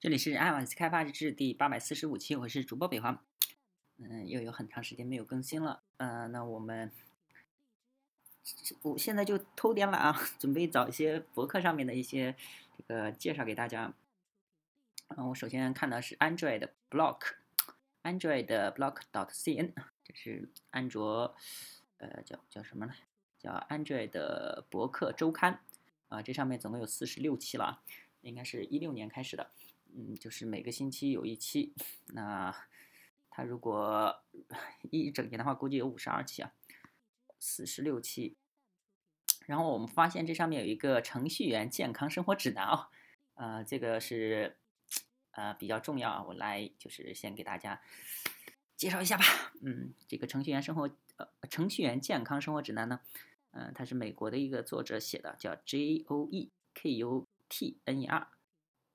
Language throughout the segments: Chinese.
这里是 iOS 开发日志第八百四十五期，我是主播北华。嗯，又有很长时间没有更新了。呃，那我们我现在就偷点懒啊，准备找一些博客上面的一些这个介绍给大家。嗯，我首先看的是 Android Block，Android Block dot cn，这是安卓呃叫叫什么呢？叫 Android 博客周刊啊，这上面总共有四十六期了，应该是一六年开始的。嗯，就是每个星期有一期，那他如果一整年的话，估计有五十二期啊，四十六期。然后我们发现这上面有一个程序员健康生活指南啊，呃，这个是呃比较重要啊，我来就是先给大家介绍一下吧。嗯，这个程序员生活呃程序员健康生活指南呢，嗯，它是美国的一个作者写的，叫 J O E K U T N E R。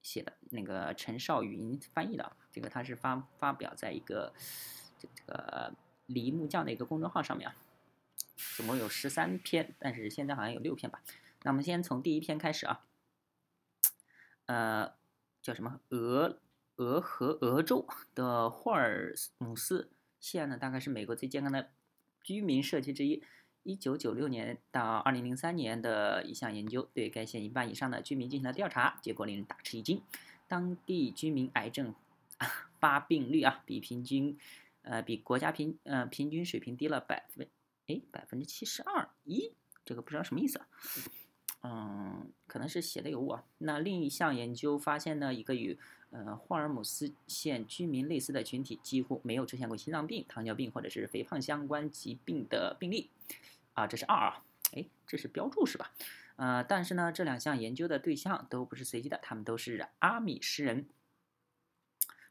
写的那个陈少云翻译的，这个他是发发表在一个这这个李木匠的一个公众号上面啊，总共有十三篇，但是现在好像有六篇吧。那我们先从第一篇开始啊，呃，叫什么？俄俄和俄州的霍尔姆斯县呢，大概是美国最健康的居民社区之一。一九九六年到二零零三年的一项研究，对该县一半以上的居民进行了调查，结果令人大吃一惊。当地居民癌症 发病率啊，比平均，呃，比国家平呃平均水平低了百分，哎，百分之七十二一，这个不知道什么意思啊？嗯，可能是写的有误啊。那另一项研究发现呢，一个与呃霍尔姆斯县居民类似的群体，几乎没有出现过心脏病、糖尿病或者是肥胖相关疾病的病例。啊，这是二啊，哎，这是标注是吧？呃，但是呢，这两项研究的对象都不是随机的，他们都是阿米什人。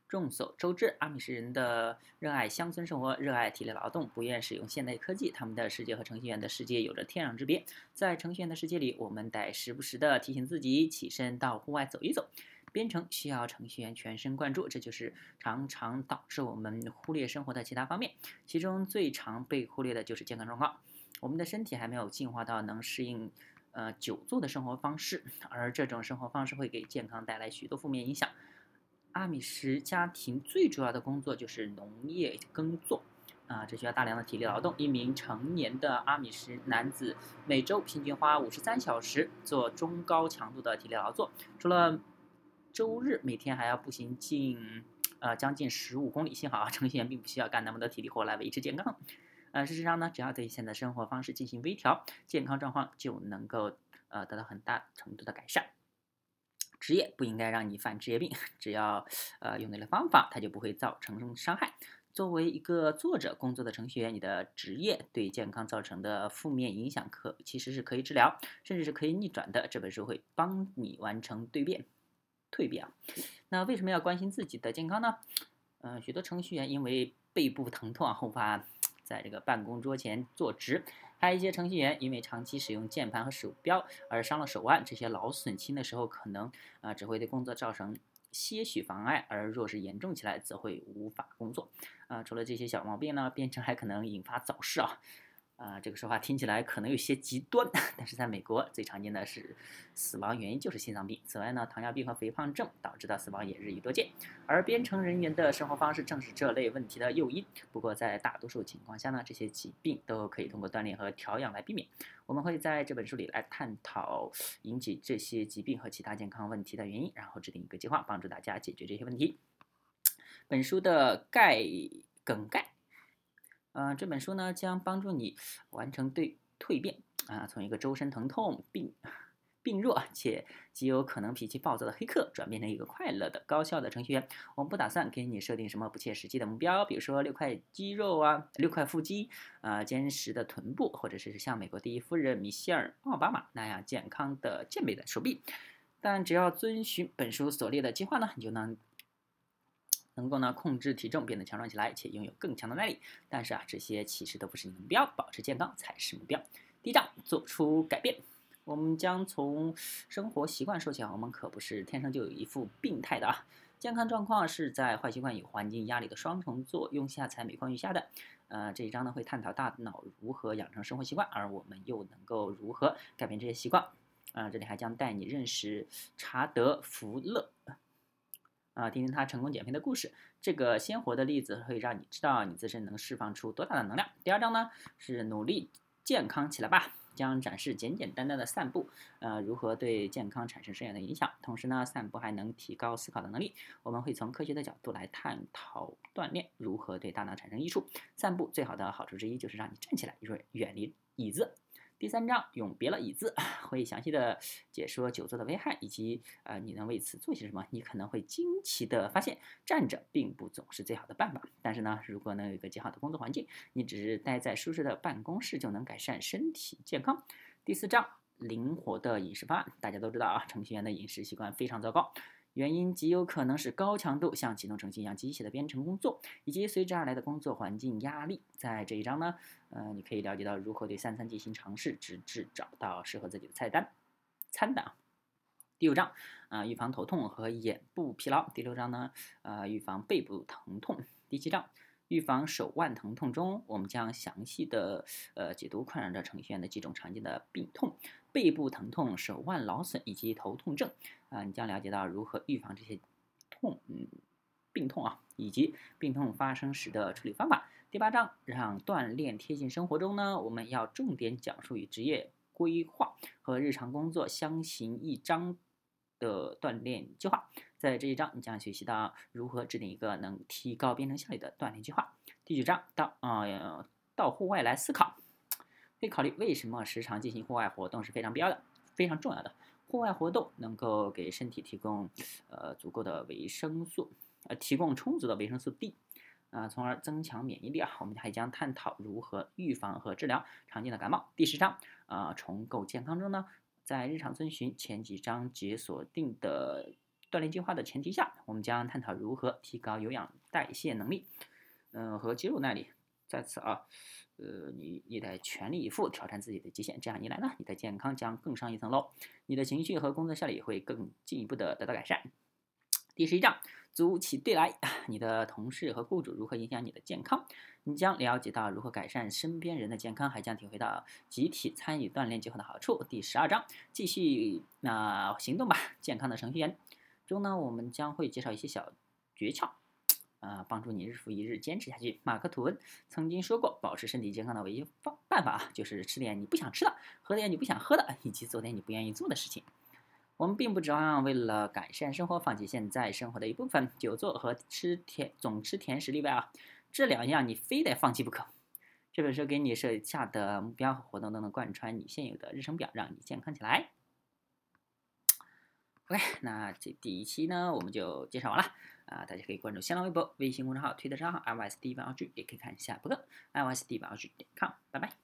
众所周知，阿米什人的热爱乡村生活，热爱体力劳动，不愿使用现代科技。他们的世界和程序员的世界有着天壤之别。在程序员的世界里，我们得时不时的提醒自己起身到户外走一走。编程需要程序员全神贯注，这就是常常导致我们忽略生活的其他方面。其中最常被忽略的就是健康状况。我们的身体还没有进化到能适应，呃，久坐的生活方式，而这种生活方式会给健康带来许多负面影响。阿米什家庭最主要的工作就是农业耕作，啊，这需要大量的体力劳动。一名成年的阿米什男子每周平均花五十三小时做中高强度的体力劳作，除了周日每天还要步行近，呃，将近十五公里。幸好 程序员并不需要干那么多体力活来维持健康。呃，事实上呢，只要对现在生活方式进行微调，健康状况就能够呃得到很大程度的改善。职业不应该让你犯职业病，只要呃用对了方法，它就不会造成伤害。作为一个作者工作的程序员，你的职业对健康造成的负面影响可其实是可以治疗，甚至是可以逆转的。这本书会帮你完成蜕变、蜕变啊。那为什么要关心自己的健康呢？嗯，许多程序员因为背部疼痛啊，后发。在这个办公桌前坐直，还有一些程序员因为长期使用键盘和鼠标而伤了手腕。这些劳损轻的时候可能啊只会对工作造成些许妨碍，而若是严重起来则会无法工作。啊，除了这些小毛病呢，编程还可能引发早逝啊。啊，这个说话听起来可能有些极端，但是在美国最常见的是死亡原因就是心脏病。此外呢，糖尿病和肥胖症导致的死亡也日益多见，而编程人员的生活方式正是这类问题的诱因。不过在大多数情况下呢，这些疾病都可以通过锻炼和调养来避免。我们会在这本书里来探讨引起这些疾病和其他健康问题的原因，然后制定一个计划，帮助大家解决这些问题。本书的概梗概。呃，这本书呢将帮助你完成对蜕变啊，从一个周身疼痛、病病弱且极有可能脾气暴躁的黑客，转变成一个快乐的、高效的程序员。我们不打算给你设定什么不切实际的目标，比如说六块肌肉啊、六块腹肌啊、坚实的臀部，或者是像美国第一夫人米歇尔·奥巴马那样健康的健美的手臂。但只要遵循本书所列的计划呢，你就能。能够呢控制体重，变得强壮起来，且拥有更强的耐力。但是啊，这些其实都不是你的目标，保持健康才是目标。第一章，做出改变。我们将从生活习惯说起啊，我们可不是天生就有一副病态的啊。健康状况是在坏习惯与环境压力的双重作用下才每况愈下的。呃，这一章呢会探讨大脑如何养成生活习惯，而我们又能够如何改变这些习惯。啊，这里还将带你认识查德·福勒。啊，听听他成功减肥的故事。这个鲜活的例子会让你知道你自身能释放出多大的能量。第二章呢是努力健康起来吧。将展示简简单单的散步，呃，如何对健康产生深远的影响。同时呢，散步还能提高思考的能力。我们会从科学的角度来探讨锻炼如何对大脑产生益处。散步最好的好处之一就是让你站起来，远远离椅子。第三章永别了椅子，会详细的解说久坐的危害，以及呃你能为此做些什么。你可能会惊奇的发现，站着并不总是最好的办法。但是呢，如果能有一个极好的工作环境，你只是待在舒适的办公室就能改善身体健康。第四章灵活的饮食方案，大家都知道啊，程序员的饮食习惯非常糟糕。原因极有可能是高强度像启动程序一样机械的编程工作，以及随之而来的工作环境压力。在这一章呢，呃，你可以了解到如何对三餐进行尝试，直至找到适合自己的菜单餐单。第五章啊，预防头痛和眼部疲劳。第六章呢，呃，预防背部疼痛。第七章。预防手腕疼痛中，我们将详细的呃解读困扰着程序员的几种常见的病痛：背部疼痛、手腕劳损以及头痛症。啊，你将了解到如何预防这些痛嗯病痛啊，以及病痛发生时的处理方法。第八章让锻炼贴近生活中呢，我们要重点讲述与职业规划和日常工作相形一章的锻炼计划。在这一章，你将学习到如何制定一个能提高编程效率的锻炼计划。第九章到啊，到户外来思考，会考虑为什么时常进行户外活动是非常必要的、非常重要的。户外活动能够给身体提供呃足够的维生素，呃提供充足的维生素 D，啊，从而增强免疫力啊。我们还将探讨如何预防和治疗常见的感冒。第十章啊，重构健康中呢，在日常遵循前几章节所定的。锻炼计划的前提下，我们将探讨如何提高有氧代谢能力，嗯，和肌肉耐力。在此啊，呃，你你得全力以赴挑战自己的极限，这样一来呢，你的健康将更上一层楼，你的情绪和工作效率也会更进一步的得到改善。第十一章，组起队来，你的同事和雇主如何影响你的健康？你将了解到如何改善身边人的健康，还将体会到集体参与锻炼计划的好处。第十二章，继续那行动吧，健康的程序员。中呢，我们将会介绍一些小诀窍，啊，帮助你日复一日坚持下去。马克吐温曾经说过，保持身体健康的唯一方办法啊就是吃点你不想吃的，喝点你不想喝的，以及做点你不愿意做的事情。我们并不指望为了改善生活放弃现在生活的一部分，久坐和吃甜总吃甜食例外啊，这两样你非得放弃不可。这本书给你设下的目标和活动都能贯穿你现有的日程表，让你健康起来。OK，那这第一期呢，我们就介绍完了啊！大家可以关注新浪微博、微信公众号、推特账号 iysd 八 G，也可以看一下博客 iysd 八 G 点 com，拜拜。